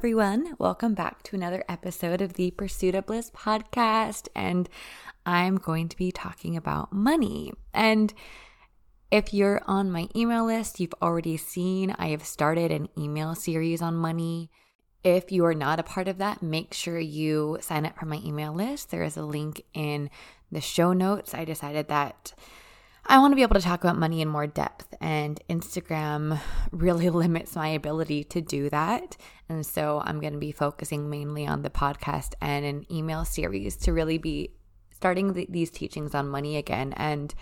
Everyone. Welcome back to another episode of the Pursuit of Bliss podcast. And I'm going to be talking about money. And if you're on my email list, you've already seen I have started an email series on money. If you are not a part of that, make sure you sign up for my email list. There is a link in the show notes. I decided that I want to be able to talk about money in more depth, and Instagram really limits my ability to do that. And so I'm going to be focusing mainly on the podcast and an email series to really be starting the, these teachings on money again. And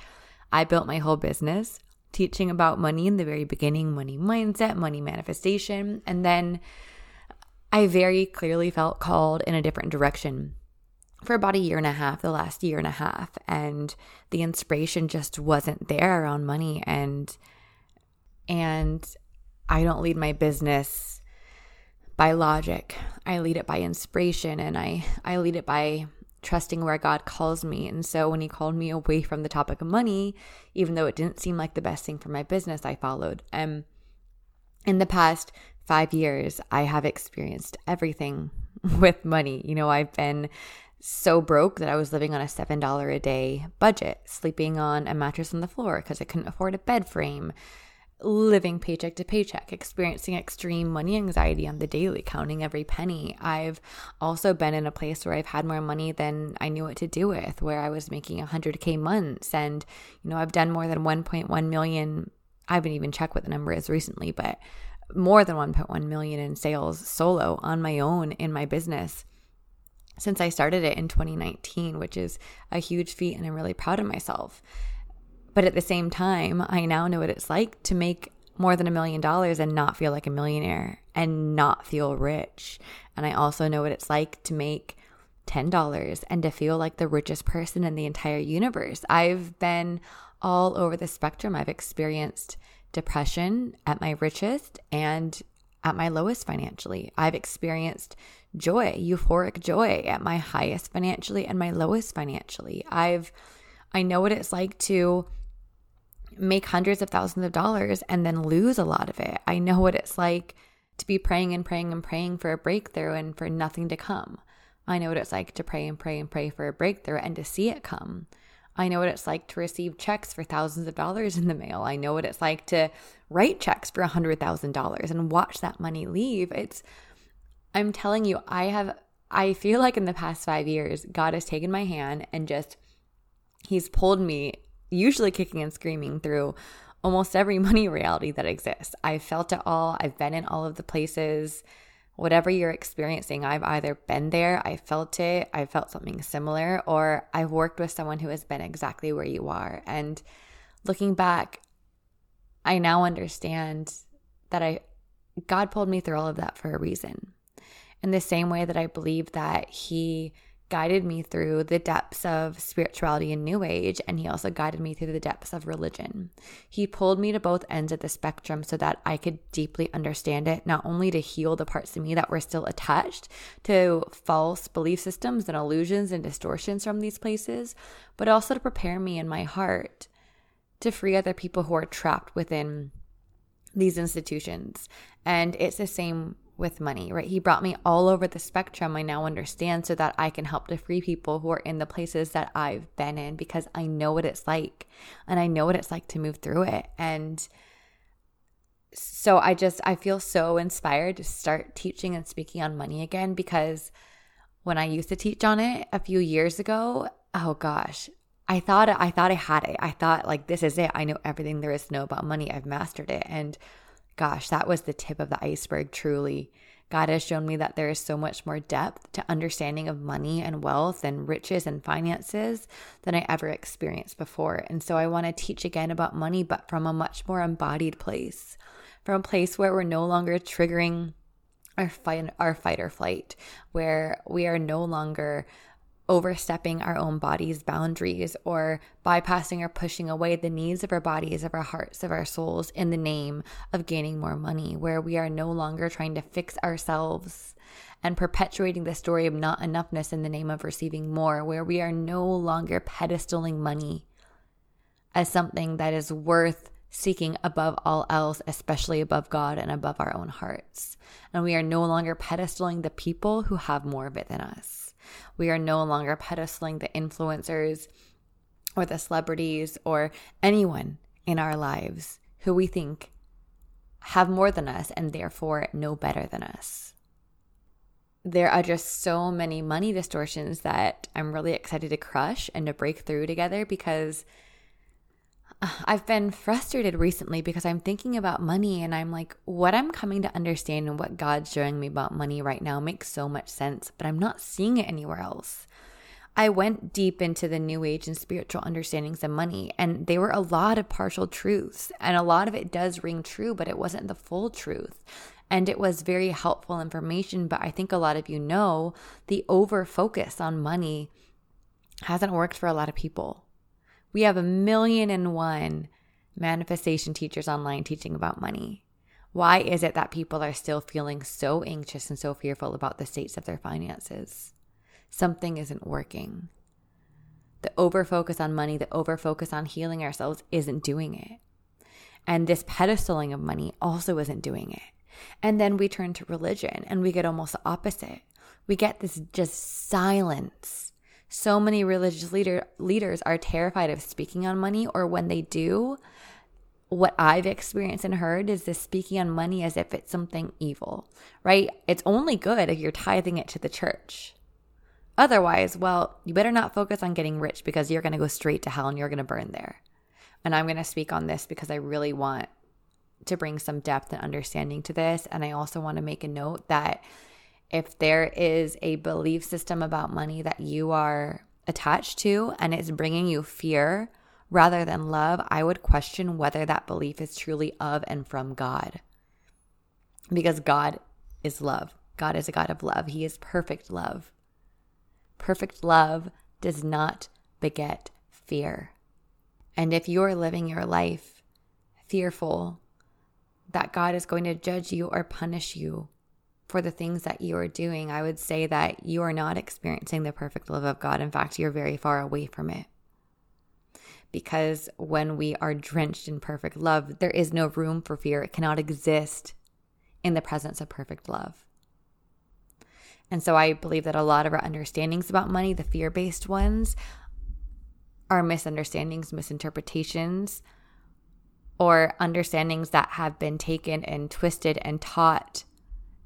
I built my whole business teaching about money in the very beginning money mindset, money manifestation. And then I very clearly felt called in a different direction for about a year and a half, the last year and a half, and the inspiration just wasn't there around money and and I don't lead my business by logic. I lead it by inspiration and I I lead it by trusting where God calls me. And so when he called me away from the topic of money, even though it didn't seem like the best thing for my business, I followed. Um in the past 5 years, I have experienced everything with money. You know, I've been so broke that I was living on a $7 a day budget, sleeping on a mattress on the floor because I couldn't afford a bed frame, living paycheck to paycheck, experiencing extreme money anxiety on the daily, counting every penny. I've also been in a place where I've had more money than I knew what to do with, where I was making 100K months. And, you know, I've done more than 1.1 million. I haven't even checked what the number is recently, but more than 1.1 million in sales solo on my own in my business since I started it in 2019, which is a huge feat and I'm really proud of myself. But at the same time, I now know what it's like to make more than a million dollars and not feel like a millionaire and not feel rich. And I also know what it's like to make $10 and to feel like the richest person in the entire universe. I've been all over the spectrum. I've experienced depression at my richest and at my lowest financially. I've experienced joy, euphoric joy at my highest financially and my lowest financially. I've I know what it's like to make hundreds of thousands of dollars and then lose a lot of it. I know what it's like to be praying and praying and praying for a breakthrough and for nothing to come. I know what it's like to pray and pray and pray for a breakthrough and to see it come. I know what it's like to receive checks for thousands of dollars in the mail. I know what it's like to write checks for a $100,000 and watch that money leave. It's I'm telling you, I have, I feel like in the past five years, God has taken my hand and just, He's pulled me, usually kicking and screaming through almost every money reality that exists. I've felt it all, I've been in all of the places. Whatever you're experiencing, I've either been there, I felt it, I felt something similar, or I've worked with someone who has been exactly where you are. And looking back, I now understand that I God pulled me through all of that for a reason in the same way that I believe that He guided me through the depths of spirituality and New Age, and He also guided me through the depths of religion. He pulled me to both ends of the spectrum so that I could deeply understand it, not only to heal the parts of me that were still attached to false belief systems and illusions and distortions from these places, but also to prepare me in my heart to free other people who are trapped within these institutions. And it's the same with money, right? He brought me all over the spectrum. I now understand so that I can help to free people who are in the places that I've been in because I know what it's like and I know what it's like to move through it. And so I just, I feel so inspired to start teaching and speaking on money again because when I used to teach on it a few years ago, oh gosh, I thought I thought I had it. I thought like this is it. I know everything there is to know about money. I've mastered it. And gosh, that was the tip of the iceberg truly. God has shown me that there is so much more depth to understanding of money and wealth and riches and finances than I ever experienced before. And so I want to teach again about money, but from a much more embodied place, from a place where we're no longer triggering our fight, our fight or flight, where we are no longer overstepping our own body's boundaries or bypassing or pushing away the needs of our bodies, of our hearts, of our souls in the name of gaining more money, where we are no longer trying to fix ourselves and perpetuating the story of not enoughness in the name of receiving more, where we are no longer pedestaling money as something that is worth seeking above all else, especially above God and above our own hearts. And we are no longer pedestaling the people who have more of it than us. We are no longer pedestaling the influencers or the celebrities or anyone in our lives who we think have more than us and therefore know better than us. There are just so many money distortions that I'm really excited to crush and to break through together because I've been frustrated recently because I'm thinking about money and I'm like, what I'm coming to understand and what God's showing me about money right now makes so much sense, but I'm not seeing it anywhere else. I went deep into the new age and spiritual understandings of money, and they were a lot of partial truths, and a lot of it does ring true, but it wasn't the full truth. And it was very helpful information, but I think a lot of you know the over focus on money hasn't worked for a lot of people. We have a million and one manifestation teachers online teaching about money. Why is it that people are still feeling so anxious and so fearful about the states of their finances? Something isn't working. The over focus on money, the over focus on healing ourselves isn't doing it. And this pedestaling of money also isn't doing it. And then we turn to religion and we get almost the opposite. We get this just silence so many religious leader, leaders are terrified of speaking on money, or when they do, what I've experienced and heard is this speaking on money as if it's something evil, right? It's only good if you're tithing it to the church. Otherwise, well, you better not focus on getting rich because you're going to go straight to hell and you're going to burn there. And I'm going to speak on this because I really want to bring some depth and understanding to this. And I also want to make a note that if there is a belief system about money that you are attached to and it's bringing you fear rather than love, I would question whether that belief is truly of and from God. Because God is love. God is a God of love. He is perfect love. Perfect love does not beget fear. And if you are living your life fearful that God is going to judge you or punish you for the things that you are doing, I would say that you are not experiencing the perfect love of God. In fact, you're very far away from it. Because when we are drenched in perfect love, there is no room for fear. It cannot exist in the presence of perfect love. And so I believe that a lot of our understandings about money, the fear based ones, are misunderstandings, misinterpretations, or understandings that have been taken and twisted and taught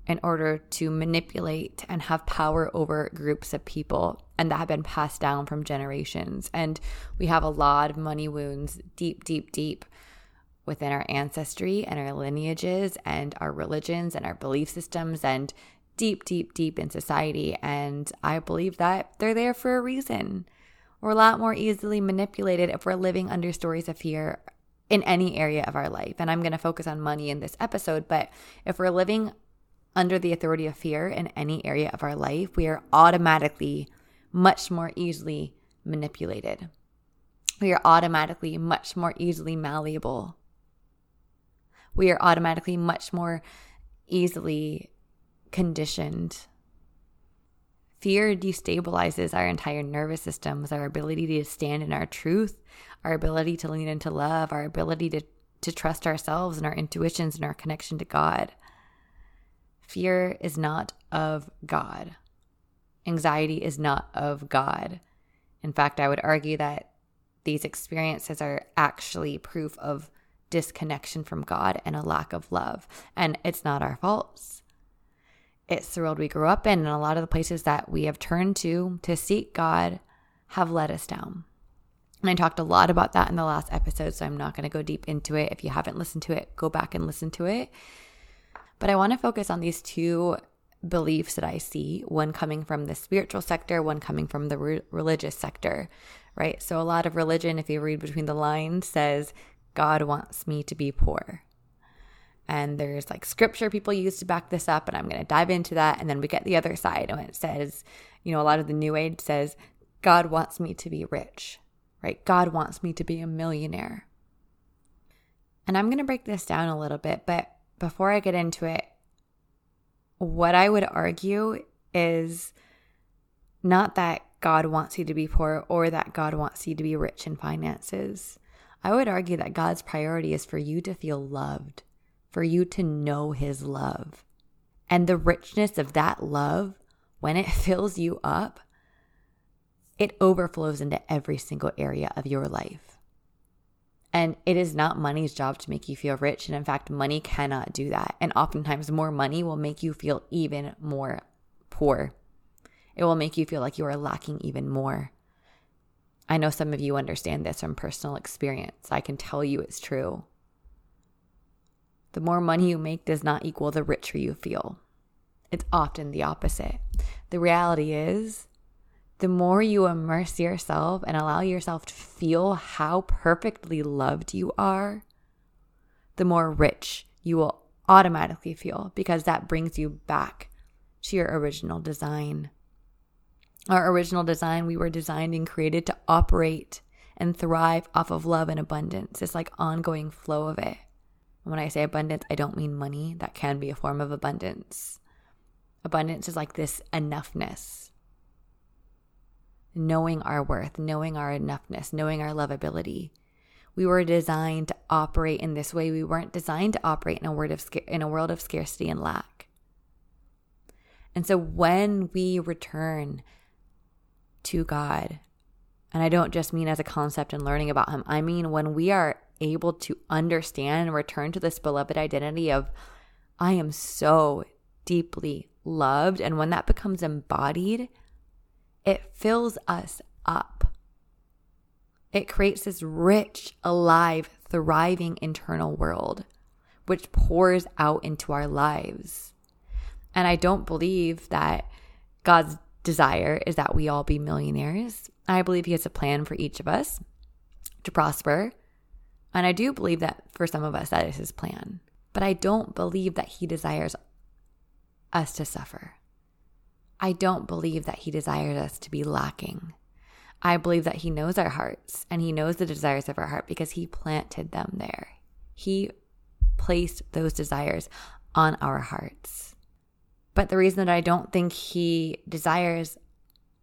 in order to manipulate and have power over groups of people and that have been passed down from generations. And we have a lot of money wounds deep, deep, deep within our ancestry and our lineages and our religions and our belief systems and deep, deep, deep in society. And I believe that they're there for a reason. We're a lot more easily manipulated if we're living under stories of fear in any area of our life. And I'm going to focus on money in this episode, but if we're living under the authority of fear in any area of our life, we are automatically much more easily manipulated. We are automatically much more easily malleable. We are automatically much more easily conditioned. Fear destabilizes our entire nervous systems, our ability to stand in our truth, our ability to lean into love, our ability to, to trust ourselves and our intuitions and our connection to God. Fear is not of God. Anxiety is not of God. In fact, I would argue that these experiences are actually proof of disconnection from God and a lack of love. And it's not our faults. It's the world we grew up in, and a lot of the places that we have turned to to seek God have let us down. And I talked a lot about that in the last episode, so I'm not going to go deep into it. If you haven't listened to it, go back and listen to it. But I want to focus on these two beliefs that I see one coming from the spiritual sector, one coming from the re- religious sector, right? So, a lot of religion, if you read between the lines, says, God wants me to be poor. And there's like scripture people use to back this up, and I'm going to dive into that. And then we get the other side, and it says, you know, a lot of the new age says, God wants me to be rich, right? God wants me to be a millionaire. And I'm going to break this down a little bit, but before I get into it, what I would argue is not that God wants you to be poor or that God wants you to be rich in finances. I would argue that God's priority is for you to feel loved, for you to know His love. And the richness of that love, when it fills you up, it overflows into every single area of your life. And it is not money's job to make you feel rich. And in fact, money cannot do that. And oftentimes, more money will make you feel even more poor. It will make you feel like you are lacking even more. I know some of you understand this from personal experience. I can tell you it's true. The more money you make does not equal the richer you feel. It's often the opposite. The reality is, the more you immerse yourself and allow yourself to feel how perfectly loved you are, the more rich you will automatically feel because that brings you back to your original design. Our original design, we were designed and created to operate and thrive off of love and abundance. It's like ongoing flow of it. When I say abundance, I don't mean money. That can be a form of abundance. Abundance is like this enoughness knowing our worth, knowing our enoughness, knowing our lovability. We were designed to operate in this way. We weren't designed to operate in a world of in a world of scarcity and lack. And so when we return to God, and I don't just mean as a concept and learning about him, I mean when we are able to understand and return to this beloved identity of I am so deeply loved and when that becomes embodied, it fills us up. It creates this rich, alive, thriving internal world, which pours out into our lives. And I don't believe that God's desire is that we all be millionaires. I believe He has a plan for each of us to prosper. And I do believe that for some of us, that is His plan. But I don't believe that He desires us to suffer. I don't believe that He desires us to be lacking. I believe that He knows our hearts and He knows the desires of our heart because He planted them there. He placed those desires on our hearts. But the reason that I don't think He desires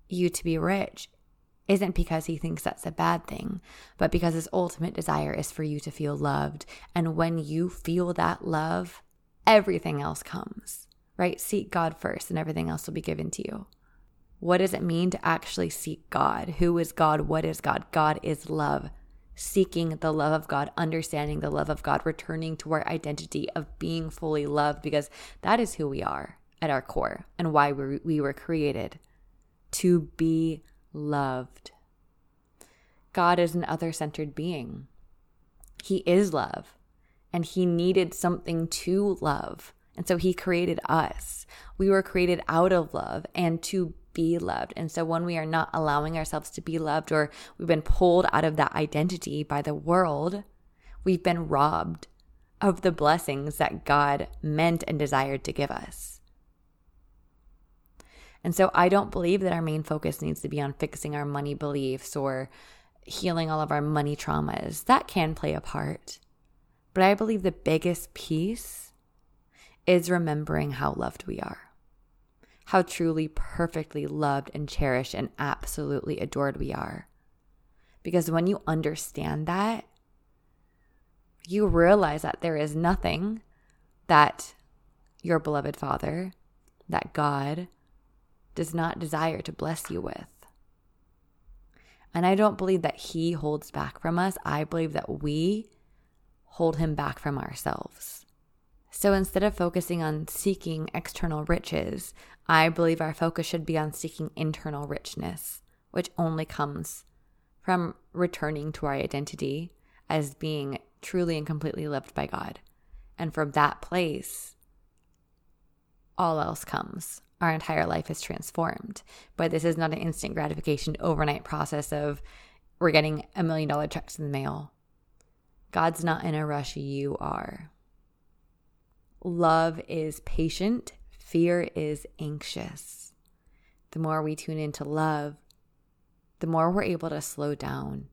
you to be rich isn't because he thinks that's a bad thing, but because his ultimate desire is for you to feel loved. And when you feel that love, everything else comes right? Seek God first and everything else will be given to you. What does it mean to actually seek God? Who is God? What is God? God is love. Seeking the love of God, understanding the love of God, returning to our identity of being fully loved, because that is who we are at our core and why we, we were created to be loved. God is an other centered being. He is love, and He needed something to love. And so he created us. We were created out of love and to be loved. And so when we are not allowing ourselves to be loved or we've been pulled out of that identity by the world, we've been robbed of the blessings that God meant and desired to give us. And so I don't believe that our main focus needs to be on fixing our money beliefs or healing all of our money traumas. That can play a part. But I believe the biggest piece is remembering how loved we are, how truly perfectly loved and cherished and absolutely adored we are. Because when you understand that, you realize that there is nothing that your beloved Father, that God, does not desire to bless you with. And I don't believe that He holds back from us. I believe that we hold Him back from ourselves. So instead of focusing on seeking external riches, I believe our focus should be on seeking internal richness, which only comes from returning to our identity as being truly and completely loved by God. And from that place, all else comes. Our entire life is transformed. But this is not an instant gratification, overnight process of we're getting a million dollar checks in the mail. God's not in a rush, you are. Love is patient, fear is anxious. The more we tune into love, the more we're able to slow down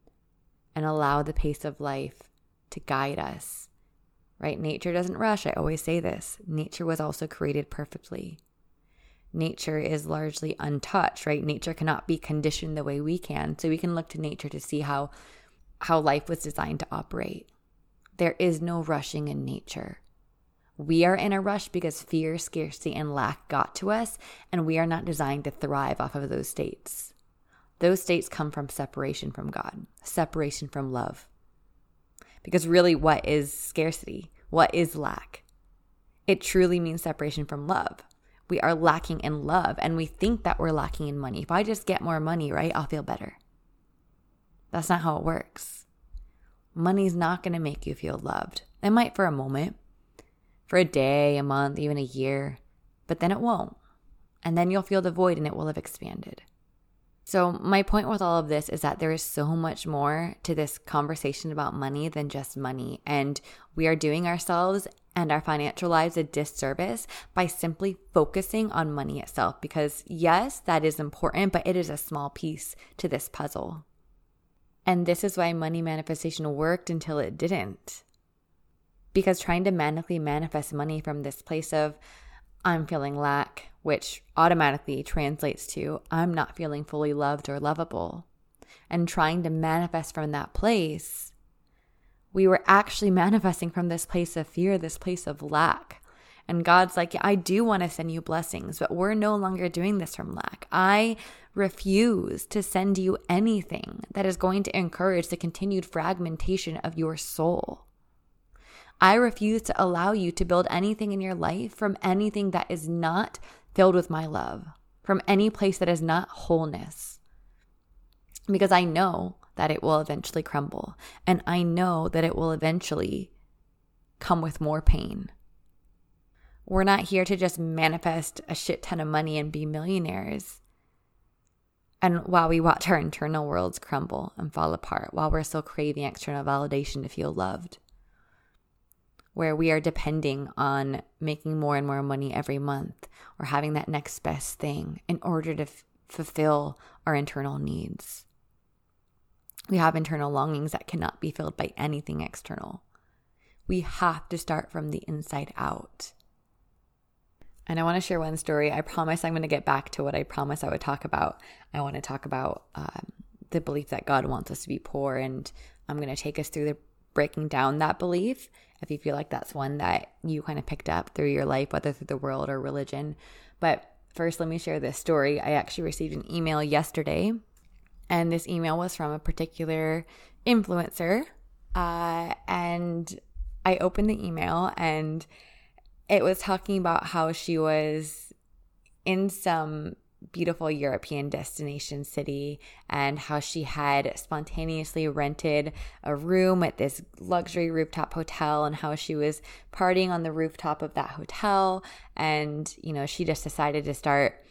and allow the pace of life to guide us. Right? Nature doesn't rush. I always say this. Nature was also created perfectly. Nature is largely untouched, right? Nature cannot be conditioned the way we can. So we can look to nature to see how how life was designed to operate. There is no rushing in nature. We are in a rush because fear, scarcity, and lack got to us, and we are not designed to thrive off of those states. Those states come from separation from God, separation from love. Because really, what is scarcity? What is lack? It truly means separation from love. We are lacking in love, and we think that we're lacking in money. If I just get more money, right, I'll feel better. That's not how it works. Money's not going to make you feel loved. It might for a moment, for a day, a month, even a year, but then it won't. And then you'll feel the void and it will have expanded. So, my point with all of this is that there is so much more to this conversation about money than just money. And we are doing ourselves and our financial lives a disservice by simply focusing on money itself. Because, yes, that is important, but it is a small piece to this puzzle. And this is why money manifestation worked until it didn't. Because trying to manically manifest money from this place of, I'm feeling lack, which automatically translates to I'm not feeling fully loved or lovable. And trying to manifest from that place, we were actually manifesting from this place of fear, this place of lack. And God's like, yeah, I do want to send you blessings, but we're no longer doing this from lack. I refuse to send you anything that is going to encourage the continued fragmentation of your soul. I refuse to allow you to build anything in your life from anything that is not filled with my love, from any place that is not wholeness. Because I know that it will eventually crumble, and I know that it will eventually come with more pain. We're not here to just manifest a shit ton of money and be millionaires. And while we watch our internal worlds crumble and fall apart, while we're still craving external validation to feel loved where we are depending on making more and more money every month or having that next best thing in order to f- fulfill our internal needs. We have internal longings that cannot be filled by anything external. We have to start from the inside out. And I want to share one story. I promise I'm going to get back to what I promised I would talk about. I want to talk about um, the belief that God wants us to be poor, and I'm going to take us through the breaking down that belief if you feel like that's one that you kind of picked up through your life, whether through the world or religion. But first, let me share this story. I actually received an email yesterday, and this email was from a particular influencer. Uh, and I opened the email, and it was talking about how she was in some beautiful European destination city and how she had spontaneously rented a room at this luxury rooftop hotel and how she was partying on the rooftop of that hotel. And, you know, she just decided to start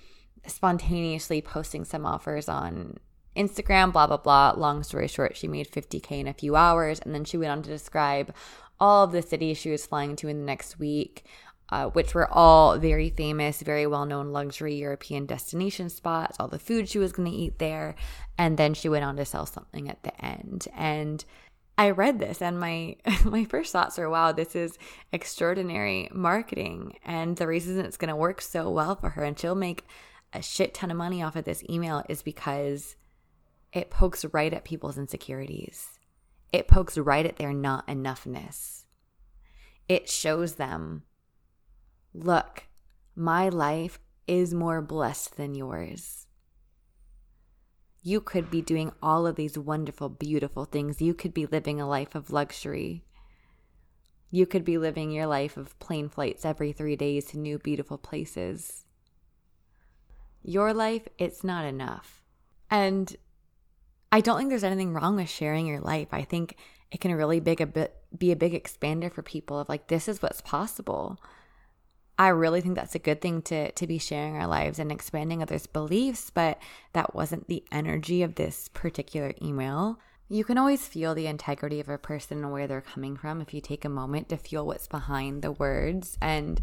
spontaneously posting some offers on Instagram, blah, blah, blah. Long story short, she made 50K in a few hours. And then she went on to describe all of the cities she was flying to in the next week, uh, which were all very famous, very well known luxury European destination spots, all the food she was going to eat there. And then she went on to sell something at the end. And I read this and my my first thoughts are wow this is extraordinary marketing and the reason it's going to work so well for her and she'll make a shit ton of money off of this email is because it pokes right at people's insecurities. It pokes right at their not enoughness. It shows them Look, my life is more blessed than yours. You could be doing all of these wonderful, beautiful things. You could be living a life of luxury. You could be living your life of plane flights every three days to new, beautiful places. Your life, it's not enough. And I don't think there's anything wrong with sharing your life. I think it can really big a bit be a big expander for people of like this is what's possible. I really think that's a good thing to to be sharing our lives and expanding others' beliefs, but that wasn't the energy of this particular email. You can always feel the integrity of a person and where they're coming from if you take a moment to feel what's behind the words. And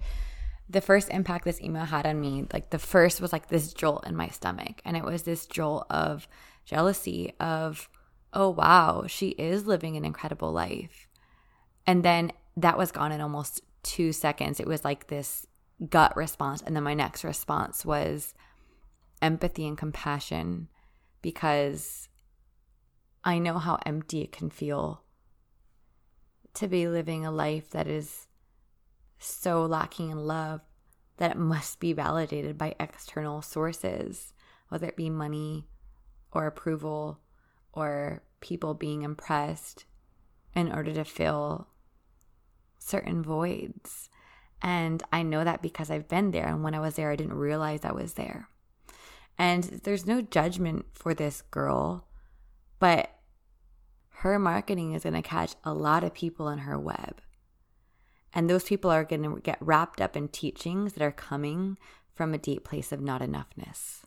the first impact this email had on me, like the first was like this jolt in my stomach. And it was this jolt of jealousy, of, oh, wow, she is living an incredible life. And then that was gone in almost two seconds. It was like this gut response. And then my next response was empathy and compassion because I know how empty it can feel to be living a life that is so lacking in love that it must be validated by external sources, whether it be money or approval or people being impressed in order to fill certain voids. And I know that because I've been there. And when I was there, I didn't realize I was there. And there's no judgment for this girl but her marketing is going to catch a lot of people in her web. And those people are going to get wrapped up in teachings that are coming from a deep place of not enoughness.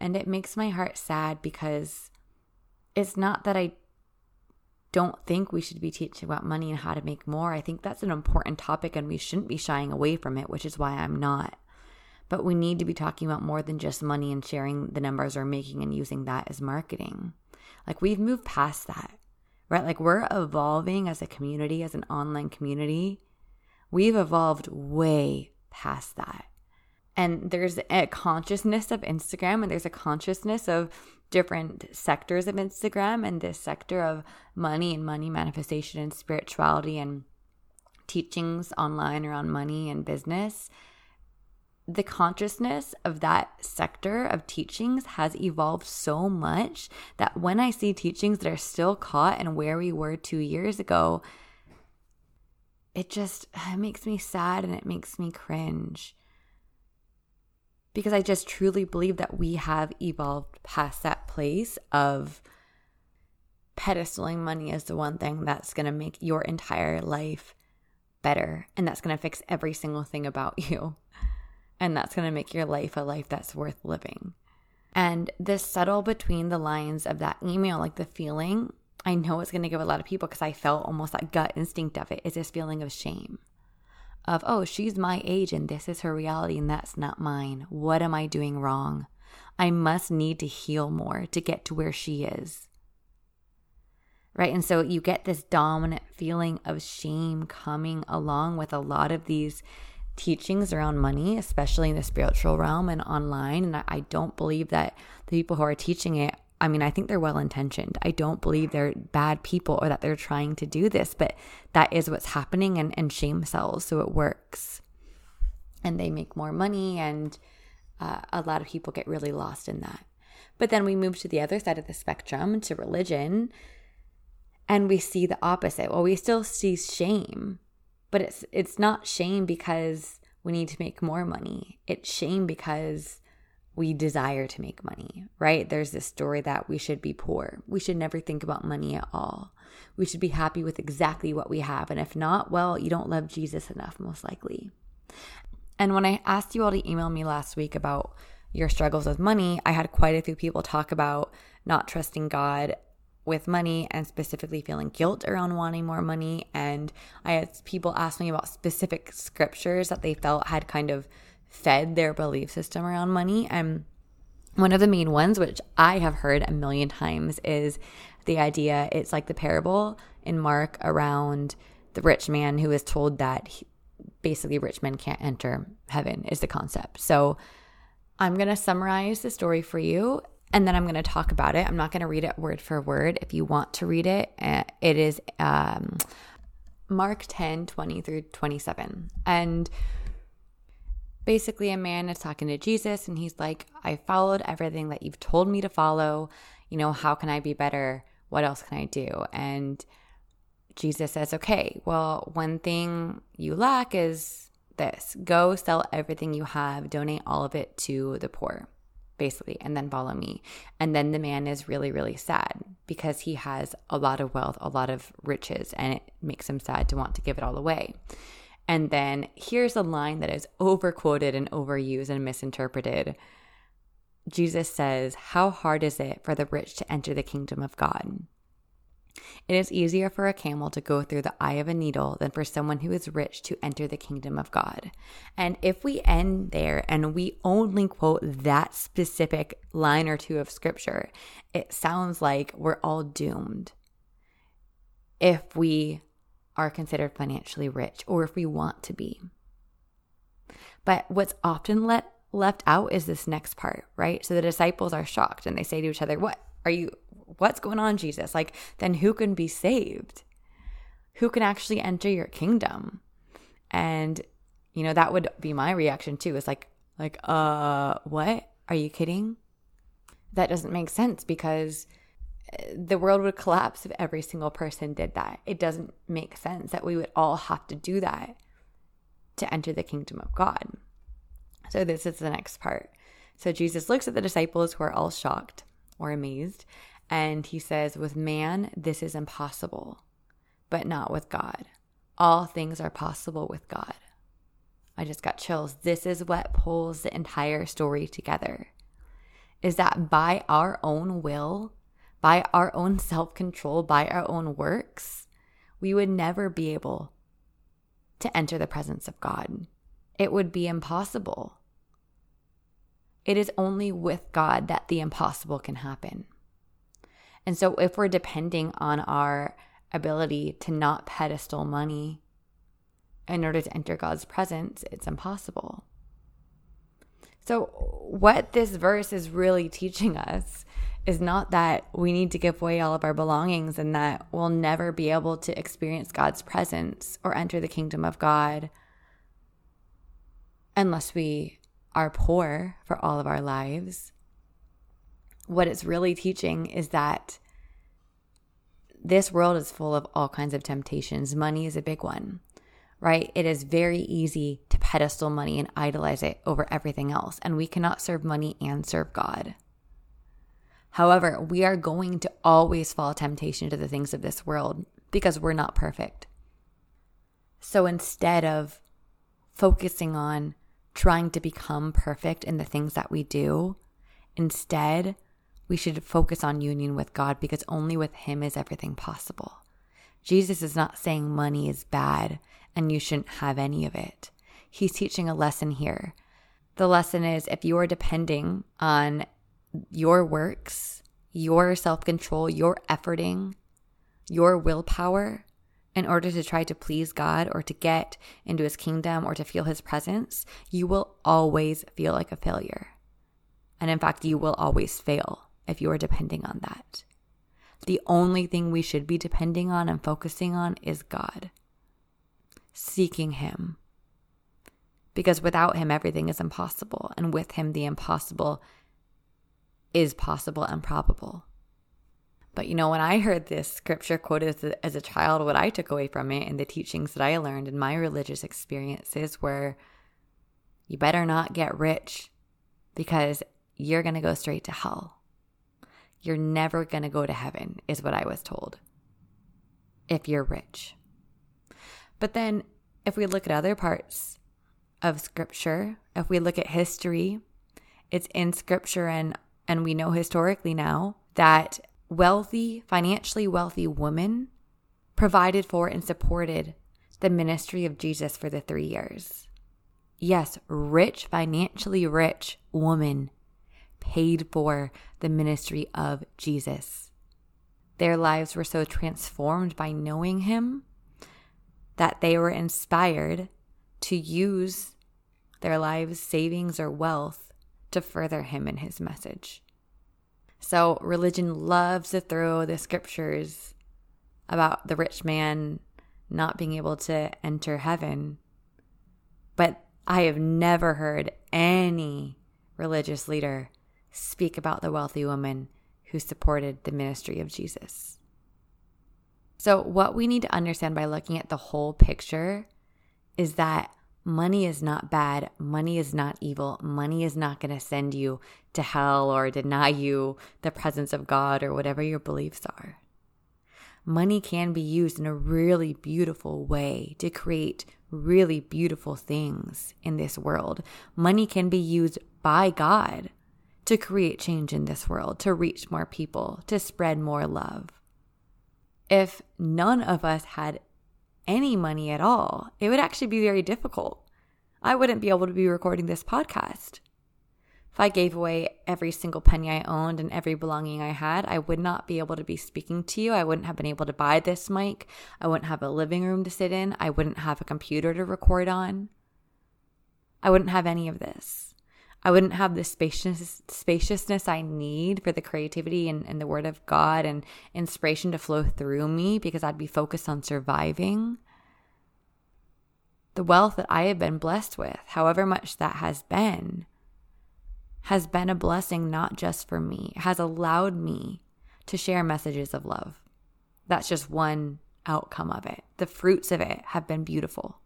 And it makes my heart sad because it's not that I don't think we should be teaching about money and how to make more. I think that's an important topic and we shouldn't be shying away from it, which is why I'm not. But we need to be talking about more than just money and sharing the numbers we're making and using that as marketing. Like we've moved past that, right? Like we're evolving as a community, as an online community. We've evolved way past that. And there's a consciousness of Instagram and there's a consciousness of different sectors of Instagram and this sector of money and money manifestation and spirituality and teachings online around money and business the consciousness of that sector of teachings has evolved so much that when I see teachings that are still caught in where we were two years ago, it just it makes me sad and it makes me cringe. Because I just truly believe that we have evolved past that place of pedestaling money as the one thing that's going to make your entire life better and that's going to fix every single thing about you. And that's going to make your life a life that's worth living. And this subtle between the lines of that email, like the feeling, I know it's going to give a lot of people because I felt almost that gut instinct of it is this feeling of shame of, oh, she's my age and this is her reality and that's not mine. What am I doing wrong? I must need to heal more to get to where she is. Right. And so you get this dominant feeling of shame coming along with a lot of these teachings around money, especially in the spiritual realm and online. And I don't believe that the people who are teaching it, I mean, I think they're well intentioned. I don't believe they're bad people or that they're trying to do this, but that is what's happening and, and shame sells. So it works. And they make more money, and uh, a lot of people get really lost in that. But then we move to the other side of the spectrum, to religion, and we see the opposite. Well, we still see shame but it's it's not shame because we need to make more money. It's shame because we desire to make money, right? There's this story that we should be poor. We should never think about money at all. We should be happy with exactly what we have. And if not, well, you don't love Jesus enough, most likely. And when I asked you all to email me last week about your struggles with money, I had quite a few people talk about not trusting God with money and specifically feeling guilt around wanting more money. And I had people ask me about specific scriptures that they felt had kind of fed their belief system around money. And one of the main ones, which I have heard a million times, is the idea it's like the parable in Mark around the rich man who is told that he, basically rich men can't enter heaven, is the concept. So I'm going to summarize the story for you and then I'm going to talk about it. I'm not going to read it word for word. If you want to read it, eh, it is um, Mark 10 20 through 27. And basically, a man is talking to Jesus, and he's like, I followed everything that you've told me to follow. You know, how can I be better? What else can I do? And Jesus says, Okay, well, one thing you lack is this go sell everything you have, donate all of it to the poor basically, and then follow me. And then the man is really, really sad because he has a lot of wealth, a lot of riches, and it makes him sad to want to give it all away. And then here's a line that is overquoted and overused and misinterpreted. Jesus says, How hard is it for the rich to enter the kingdom of God? It is easier for a camel to go through the eye of a needle than for someone who is rich to enter the kingdom of God. And if we end there and we only quote that specific line or two of scripture, it sounds like we're all doomed if we are considered financially rich or if we want to be. But what's often let left out is this next part, right? So the disciples are shocked and they say to each other, What are you what's going on, Jesus? Like, then who can be saved? Who can actually enter your kingdom? And, you know, that would be my reaction too. It's like, like, uh, what? Are you kidding? That doesn't make sense because the world would collapse if every single person did that. It doesn't make sense that we would all have to do that to enter the kingdom of God. So, this is the next part. So, Jesus looks at the disciples who are all shocked or amazed and he says, With man, this is impossible, but not with God. All things are possible with God. I just got chills. This is what pulls the entire story together. Is that by our own will, by our own self control, by our own works, we would never be able to enter the presence of God. It would be impossible. It is only with God that the impossible can happen. And so if we're depending on our ability to not pedestal money in order to enter God's presence, it's impossible. So, what this verse is really teaching us is not that we need to give away all of our belongings and that we'll never be able to experience God's presence or enter the kingdom of God unless we are poor for all of our lives what it's really teaching is that this world is full of all kinds of temptations. Money is a big one, right? It is very easy to pedestal money and idolize it over everything else. And we cannot serve money and serve God. However, we are going to always fall temptation to the things of this world because we're not perfect. So instead of focusing on trying to become perfect in the things that we do, instead, we should focus on union with God because only with Him is everything possible. Jesus is not saying money is bad and you shouldn't have any of it. He's teaching a lesson here. The lesson is if you are depending on your works, your self control, your efforting, your willpower in order to try to please God or to get into His kingdom or to feel His presence, you will always feel like a failure. And in fact, you will always fail if you are depending on that. The only thing we should be depending on and focusing on is God, seeking Him. Because without Him, everything is impossible. And with Him, the impossible is possible and probable. But you know, when I heard this scripture quoted as a, as a child, what I took away from it and the teachings that I learned in my religious experiences were you better not get rich because you're going to go straight to hell. You're never going to go to heaven, is what I was told, if you're rich. But then, if we look at other parts of scripture, if we look at history, it's in scripture and and we know historically now that wealthy, financially wealthy women provided for and supported the ministry of Jesus for the 3 years. Yes, rich, financially rich woman paid for the ministry of Jesus. Their lives were so transformed by knowing him that they were inspired to use their lives' savings or wealth to further him in his message. So, religion loves to throw the scriptures about the rich man not being able to enter heaven. But I have never heard any religious leader speak about the wealthy woman who supported the ministry of Jesus. So, what we need to understand by looking at the whole picture is that money is not bad. Money is not evil. Money is not going to send you to hell or deny you the presence of God or whatever your beliefs are. Money can be used in a really beautiful way to create really beautiful things in this world. Money can be used by God to create change in this world, to reach more people, to spread more love. If none of us had any money at all, it would actually be very difficult. I wouldn't be able to be recording this podcast. If I gave away every single penny I owned and every belonging I had, I would not be able to be speaking to you. I wouldn't have been able to buy this mic. I wouldn't have a living room to sit in. I wouldn't have a computer to record on. I wouldn't have any of this. I wouldn't have the spacious, spaciousness I need for the creativity and, and the word of God and inspiration to flow through me because I'd be focused on surviving. The wealth that I have been blessed with, however much that has been, has been a blessing not just for me, it has allowed me to share messages of love. That's just one outcome of it. The fruits of it have been beautiful.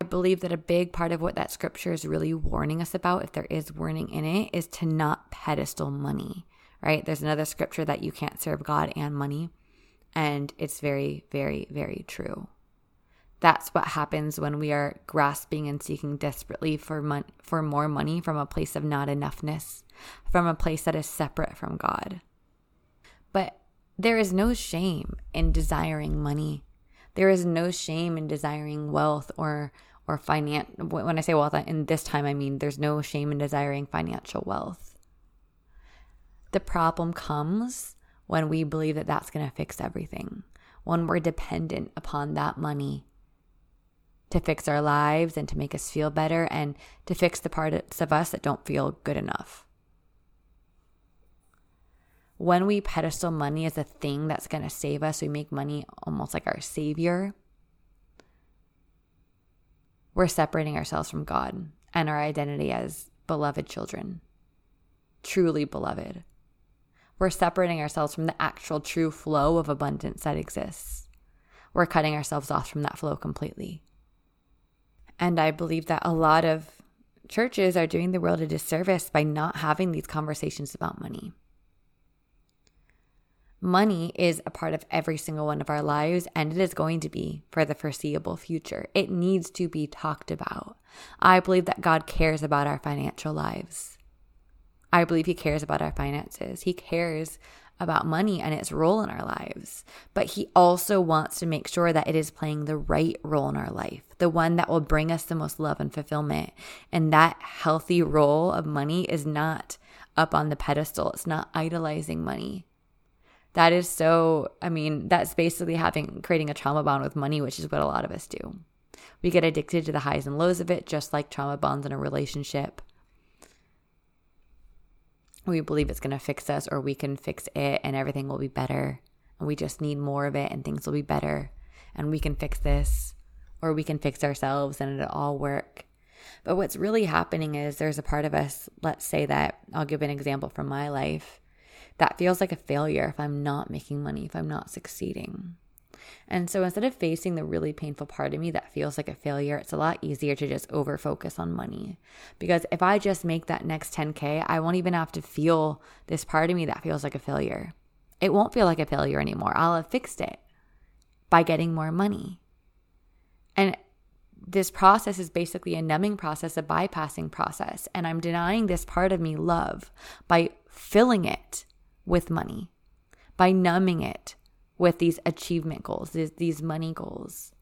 I believe that a big part of what that scripture is really warning us about, if there is warning in it, is to not pedestal money, right? There's another scripture that you can't serve God and money. And it's very, very, very true. That's what happens when we are grasping and seeking desperately for mon- for more money from a place of not enoughness, from a place that is separate from God. But there is no shame in desiring money. There is no shame in desiring wealth or or finance. When I say wealth, in this time I mean there's no shame in desiring financial wealth. The problem comes when we believe that that's going to fix everything. When we're dependent upon that money to fix our lives and to make us feel better and to fix the parts of us that don't feel good enough. When we pedestal money as a thing that's going to save us, we make money almost like our savior. We're separating ourselves from God and our identity as beloved children, truly beloved. We're separating ourselves from the actual true flow of abundance that exists. We're cutting ourselves off from that flow completely. And I believe that a lot of churches are doing the world a disservice by not having these conversations about money. Money is a part of every single one of our lives, and it is going to be for the foreseeable future. It needs to be talked about. I believe that God cares about our financial lives. I believe He cares about our finances. He cares about money and its role in our lives, but He also wants to make sure that it is playing the right role in our life, the one that will bring us the most love and fulfillment. And that healthy role of money is not up on the pedestal, it's not idolizing money. That is so, I mean, that's basically having creating a trauma bond with money, which is what a lot of us do. We get addicted to the highs and lows of it, just like trauma bonds in a relationship we believe it's going to fix us or we can fix it and everything will be better. And we just need more of it and things will be better. And we can fix this or we can fix ourselves and it'll all work. But what's really happening is there's a part of us, let's say that I'll give an example from my life, that feels like a failure if I'm not making money, if I'm not succeeding. And so instead of facing the really painful part of me that feels like a failure, it's a lot easier to just over focus on money. Because if I just make that next 10K, I won't even have to feel this part of me that feels like a failure. It won't feel like a failure anymore. I'll have fixed it by getting more money. And this process is basically a numbing process, a bypassing process. And I'm denying this part of me love by filling it with money, by numbing it with these achievement goals, these, these money goals.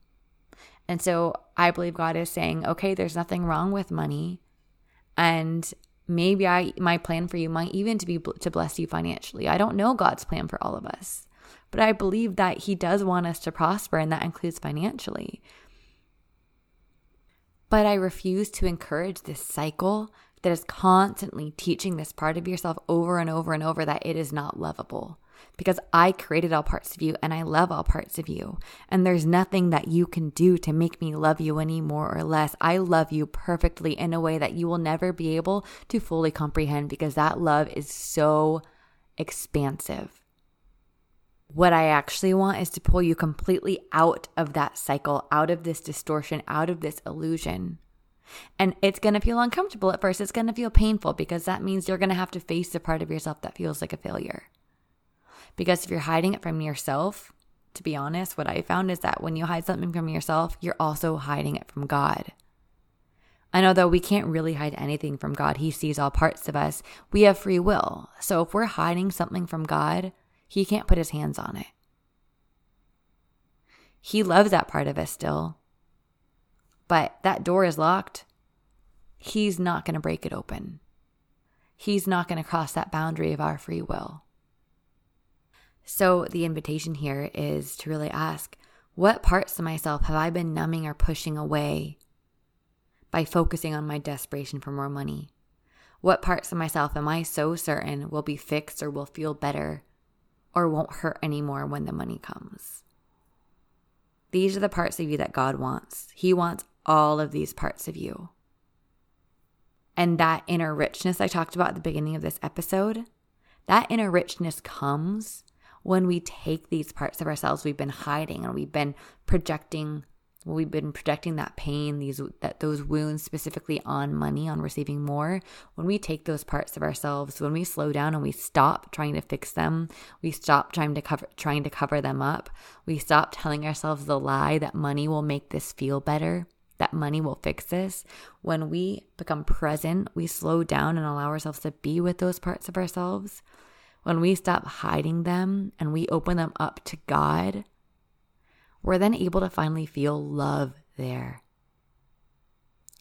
And so I believe God is saying, okay, there's nothing wrong with money. And maybe I my plan for you might even to be to bless you financially. I don't know God's plan for all of us. But I believe that he does want us to prosper and that includes financially. But I refuse to encourage this cycle that is constantly teaching this part of yourself over and over and over that it is not lovable because I created all parts of you and I love all parts of you. And there's nothing that you can do to make me love you any more or less. I love you perfectly in a way that you will never be able to fully comprehend because that love is so expansive. What I actually want is to pull you completely out of that cycle, out of this distortion, out of this illusion, And it's going to feel uncomfortable at first. It's going to feel painful because that means you're going to have to face the part of yourself that feels like a failure. Because if you're hiding it from yourself, to be honest, what I found is that when you hide something from yourself, you're also hiding it from God. I know though we can't really hide anything from God. He sees all parts of us. We have free will. So if we're hiding something from God, He can't put His hands on it. He loves that part of us still. But that door is locked. He's not going to break it open. He's not going to cross that boundary of our free will. So, the invitation here is to really ask what parts of myself have I been numbing or pushing away by focusing on my desperation for more money? What parts of myself am I so certain will be fixed or will feel better or won't hurt anymore when the money comes? These are the parts of you that God wants. He wants all of these parts of you. And that inner richness I talked about at the beginning of this episode, that inner richness comes when we take these parts of ourselves we've been hiding and we've been projecting we've been projecting that pain these that those wounds specifically on money on receiving more when we take those parts of ourselves when we slow down and we stop trying to fix them we stop trying to cover trying to cover them up we stop telling ourselves the lie that money will make this feel better that money will fix this when we become present we slow down and allow ourselves to be with those parts of ourselves when we stop hiding them and we open them up to God we're then able to finally feel love there.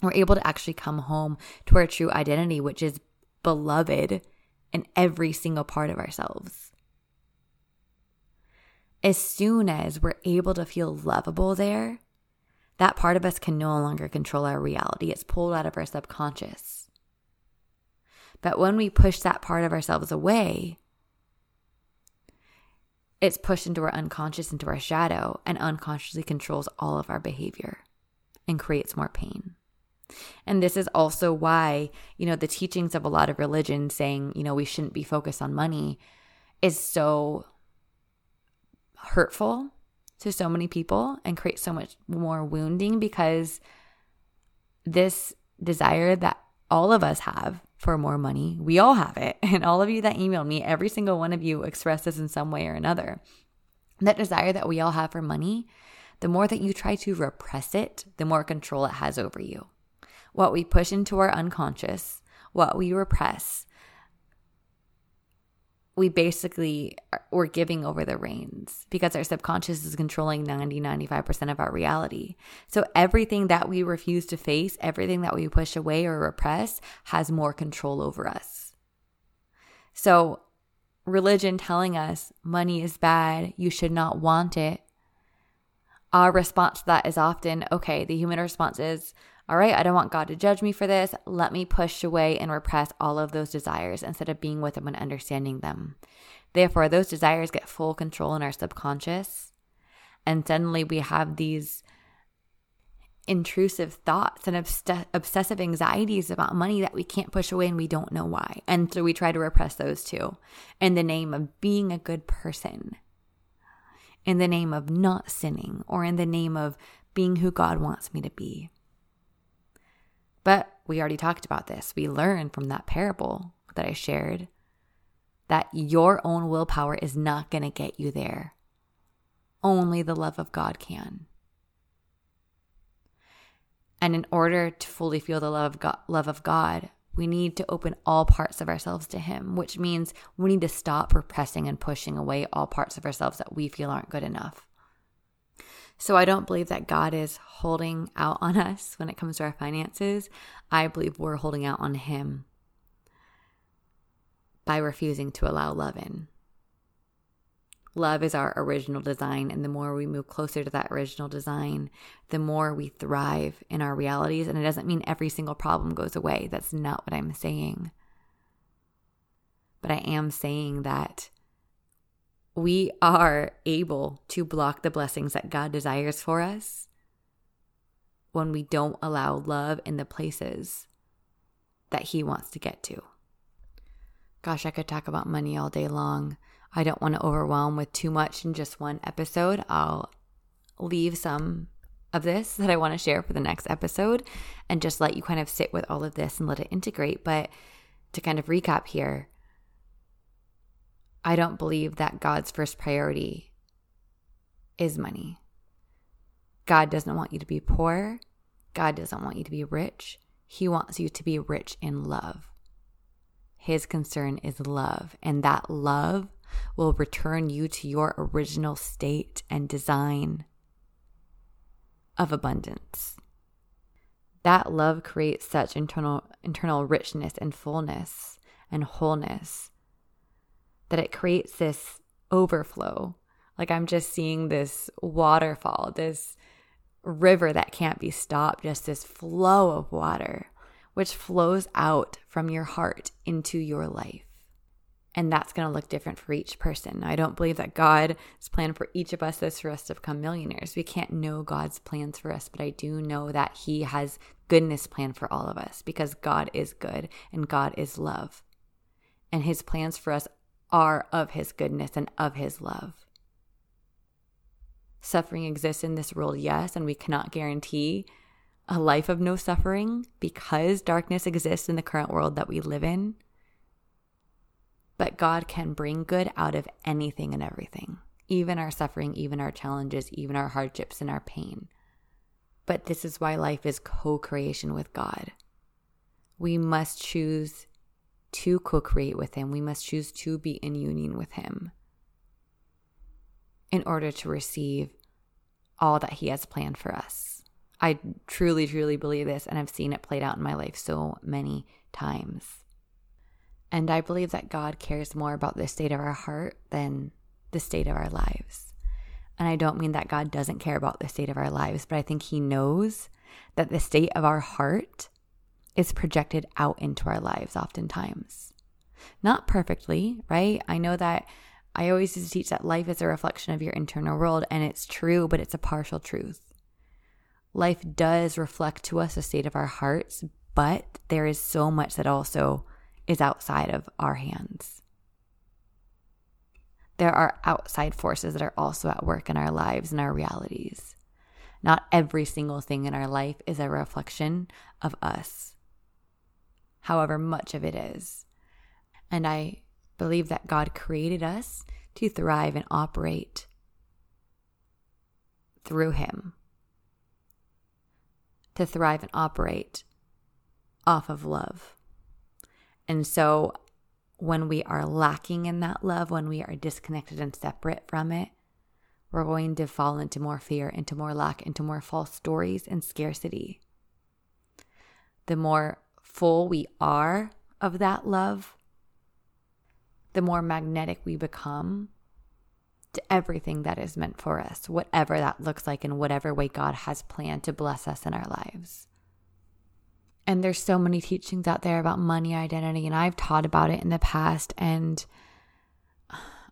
We're able to actually come home to our true identity, which is beloved in every single part of ourselves. As soon as we're able to feel lovable there, that part of us can no longer control our reality. It's pulled out of our subconscious. But when we push that part of ourselves away, it's pushed into our unconscious, into our shadow, and unconsciously controls all of our behavior and creates more pain. And this is also why, you know, the teachings of a lot of religions saying, you know, we shouldn't be focused on money is so hurtful to so many people and create so much more wounding because this desire that all of us have for more money. We all have it. And all of you that emailed me, every single one of you expressed this in some way or another. That desire that we all have for money, the more that you try to repress it, the more control it has over you. What we push into our unconscious, what we repress, we basically we're giving over the reins because our subconscious is controlling 90 95% of our reality. So everything that we refuse to face everything that we push away or repress has more control over us. So religion telling us money is bad you should not want it our response to that is often okay the human response is all right, I don't want God to judge me for this. Let me push away and repress all of those desires instead of being with them and understanding them. Therefore, those desires get full control in our subconscious. And suddenly we have these intrusive thoughts and obs- obsessive anxieties about money that we can't push away and we don't know why. And so we try to repress those too in the name of being a good person, in the name of not sinning, or in the name of being who God wants me to be. But we already talked about this. We learned from that parable that I shared that your own willpower is not going to get you there. Only the love of God can. And in order to fully feel the love of God, love of God, we need to open all parts of ourselves to Him, which means we need to stop repressing and pushing away all parts of ourselves that we feel aren't good enough. So I don't believe that God is holding out on us when it comes to our finances. I believe we're holding out on Him by refusing to allow love in. Love is our original design, and the more we move closer to that original design, the more we thrive in our realities. And it doesn't mean every single problem goes away. That's not what I'm saying. But I am saying that we are able to block the blessings that God desires for us when we don't allow love in the places that He wants to get to. Gosh, I could talk about money all day long. I don't want to overwhelm with too much in just one episode. I'll leave some of this that I want to share for the next episode and just let you kind of sit with all of this and let it integrate. But to kind of recap here, I don't believe that God's first priority is money. God doesn't want you to be poor. God doesn't want you to be rich. He wants you to be rich in love. His concern is love, and that love will return you to your original state and design of abundance. That love creates such internal internal richness and fullness and wholeness that it creates this overflow. Like I'm just seeing this waterfall, this river that can't be stopped, just this flow of water which flows out from your heart into your life. And that's going to look different for each person. I don't believe that God's plan for each of us is for us to become millionaires. We can't know God's plans for us, but I do know that He has goodness planned for all of us because God is good and God is love. And His plans for us are of His goodness and of His love. Suffering exists in this world, yes, and we cannot guarantee a life of no suffering because darkness exists in the current world that we live in. But God can bring good out of anything and everything, even our suffering, even our challenges, even our hardships and our pain. But this is why life is co creation with God. We must choose to co create with Him, we must choose to be in union with Him in order to receive all that He has planned for us. I truly, truly believe this, and I've seen it played out in my life so many times. And I believe that God cares more about the state of our heart than the state of our lives. And I don't mean that God doesn't care about the state of our lives, but I think He knows that the state of our heart is projected out into our lives oftentimes. Not perfectly, right? I know that I always used to teach that life is a reflection of your internal world, and it's true, but it's a partial truth. Life does reflect to us the state of our hearts, but there is so much that also is outside of our hands. There are outside forces that are also at work in our lives and our realities. Not every single thing in our life is a reflection of us. However, much of it is. And I believe that God created us to thrive and operate through Him, to thrive and operate off of love. And so when we are lacking in that love, when we are disconnected and separate from it, we're going to fall into more fear, into more lack, into more false stories and scarcity. The more full we are of that love, the more magnetic we become to everything that is meant for us, whatever that looks like in whatever way God has planned to bless us in our lives. And there's so many teachings out there about money identity, and I've taught about it in the past. And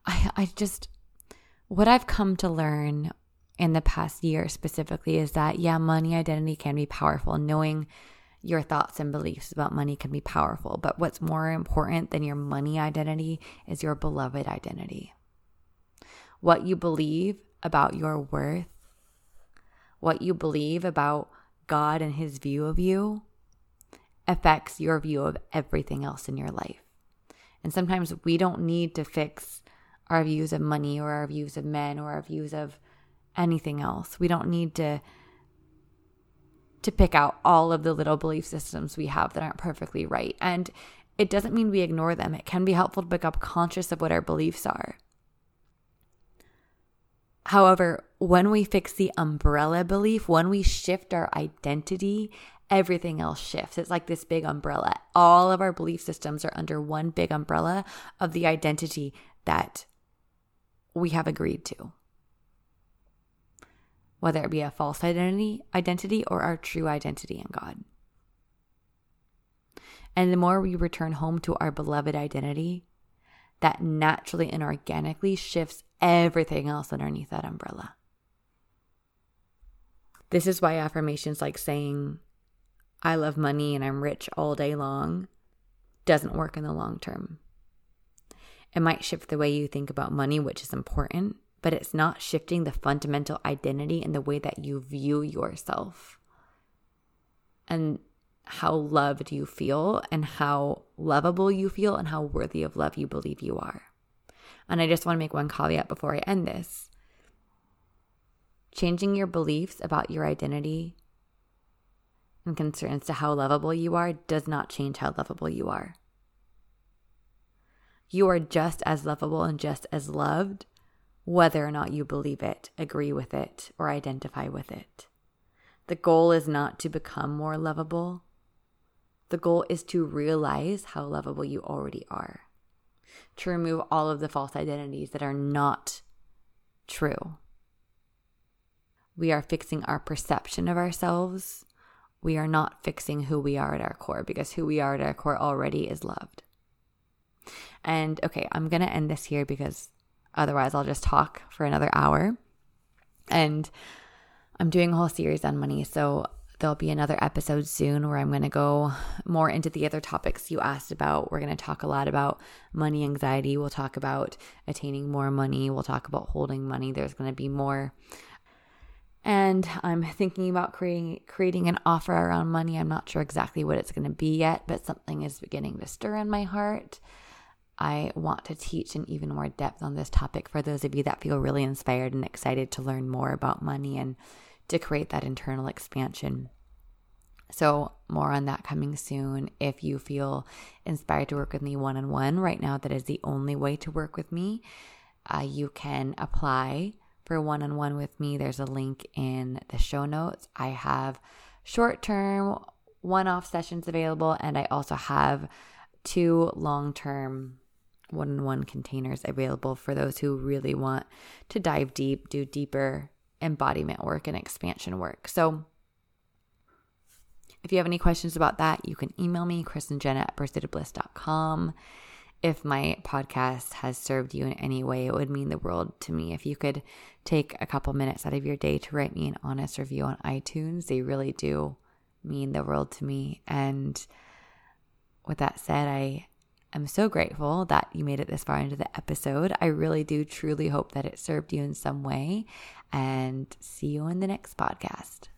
I, I just, what I've come to learn in the past year specifically is that, yeah, money identity can be powerful. Knowing your thoughts and beliefs about money can be powerful. But what's more important than your money identity is your beloved identity. What you believe about your worth, what you believe about God and his view of you affects your view of everything else in your life. And sometimes we don't need to fix our views of money or our views of men or our views of anything else. We don't need to to pick out all of the little belief systems we have that aren't perfectly right. And it doesn't mean we ignore them. It can be helpful to become conscious of what our beliefs are. However, when we fix the umbrella belief, when we shift our identity everything else shifts. It's like this big umbrella. All of our belief systems are under one big umbrella of the identity that we have agreed to. Whether it be a false identity, identity or our true identity in God. And the more we return home to our beloved identity, that naturally and organically shifts everything else underneath that umbrella. This is why affirmations like saying, I love money and I'm rich all day long doesn't work in the long term. It might shift the way you think about money, which is important, but it's not shifting the fundamental identity and the way that you view yourself and how loved you feel and how lovable you feel and how worthy of love you believe you are. And I just want to make one caveat before I end this. Changing your beliefs about your identity and concerns to how lovable you are does not change how lovable you are. You are just as lovable and just as loved whether or not you believe it, agree with it, or identify with it. The goal is not to become more lovable. The goal is to realize how lovable you already are, to remove all of the false identities that are not true. We are fixing our perception of ourselves. We are not fixing who we are at our core because who we are at our core already is loved. And okay, I'm going to end this here because Otherwise, I'll just talk for another hour. And I'm doing a whole series on money. So there'll be another episode soon where I'm going to go more into the other topics you asked about. We're going to talk a lot about money anxiety. We'll talk about attaining more money. We'll talk about holding money. There's going to be more. And I'm thinking about creating creating an offer around money. I'm not sure exactly what it's going to be yet, but something is beginning to stir in my heart. I want to teach in even more depth on this topic for those of you that feel really inspired and excited to learn more about money and to create that internal expansion. So, more on that coming soon. If you feel inspired to work with me one on one, right now, that is the only way to work with me. Uh, you can apply for one on one with me. There's a link in the show notes. I have short term, one off sessions available, and I also have two long term one on one containers available for those who really want to dive deep, do deeper embodiment work and expansion work. So, if you have any questions about that, you can email me, Chris and Jenna at pursuitofbliss.com. If my podcast has served you in any way, it would mean the world to me if you could take a couple minutes out of your day to write me an honest review on iTunes. They really do mean the world to me. And with that said, I I'm so grateful that you made it this far into the episode. I really do truly hope that it served you in some way. And see you in the next podcast.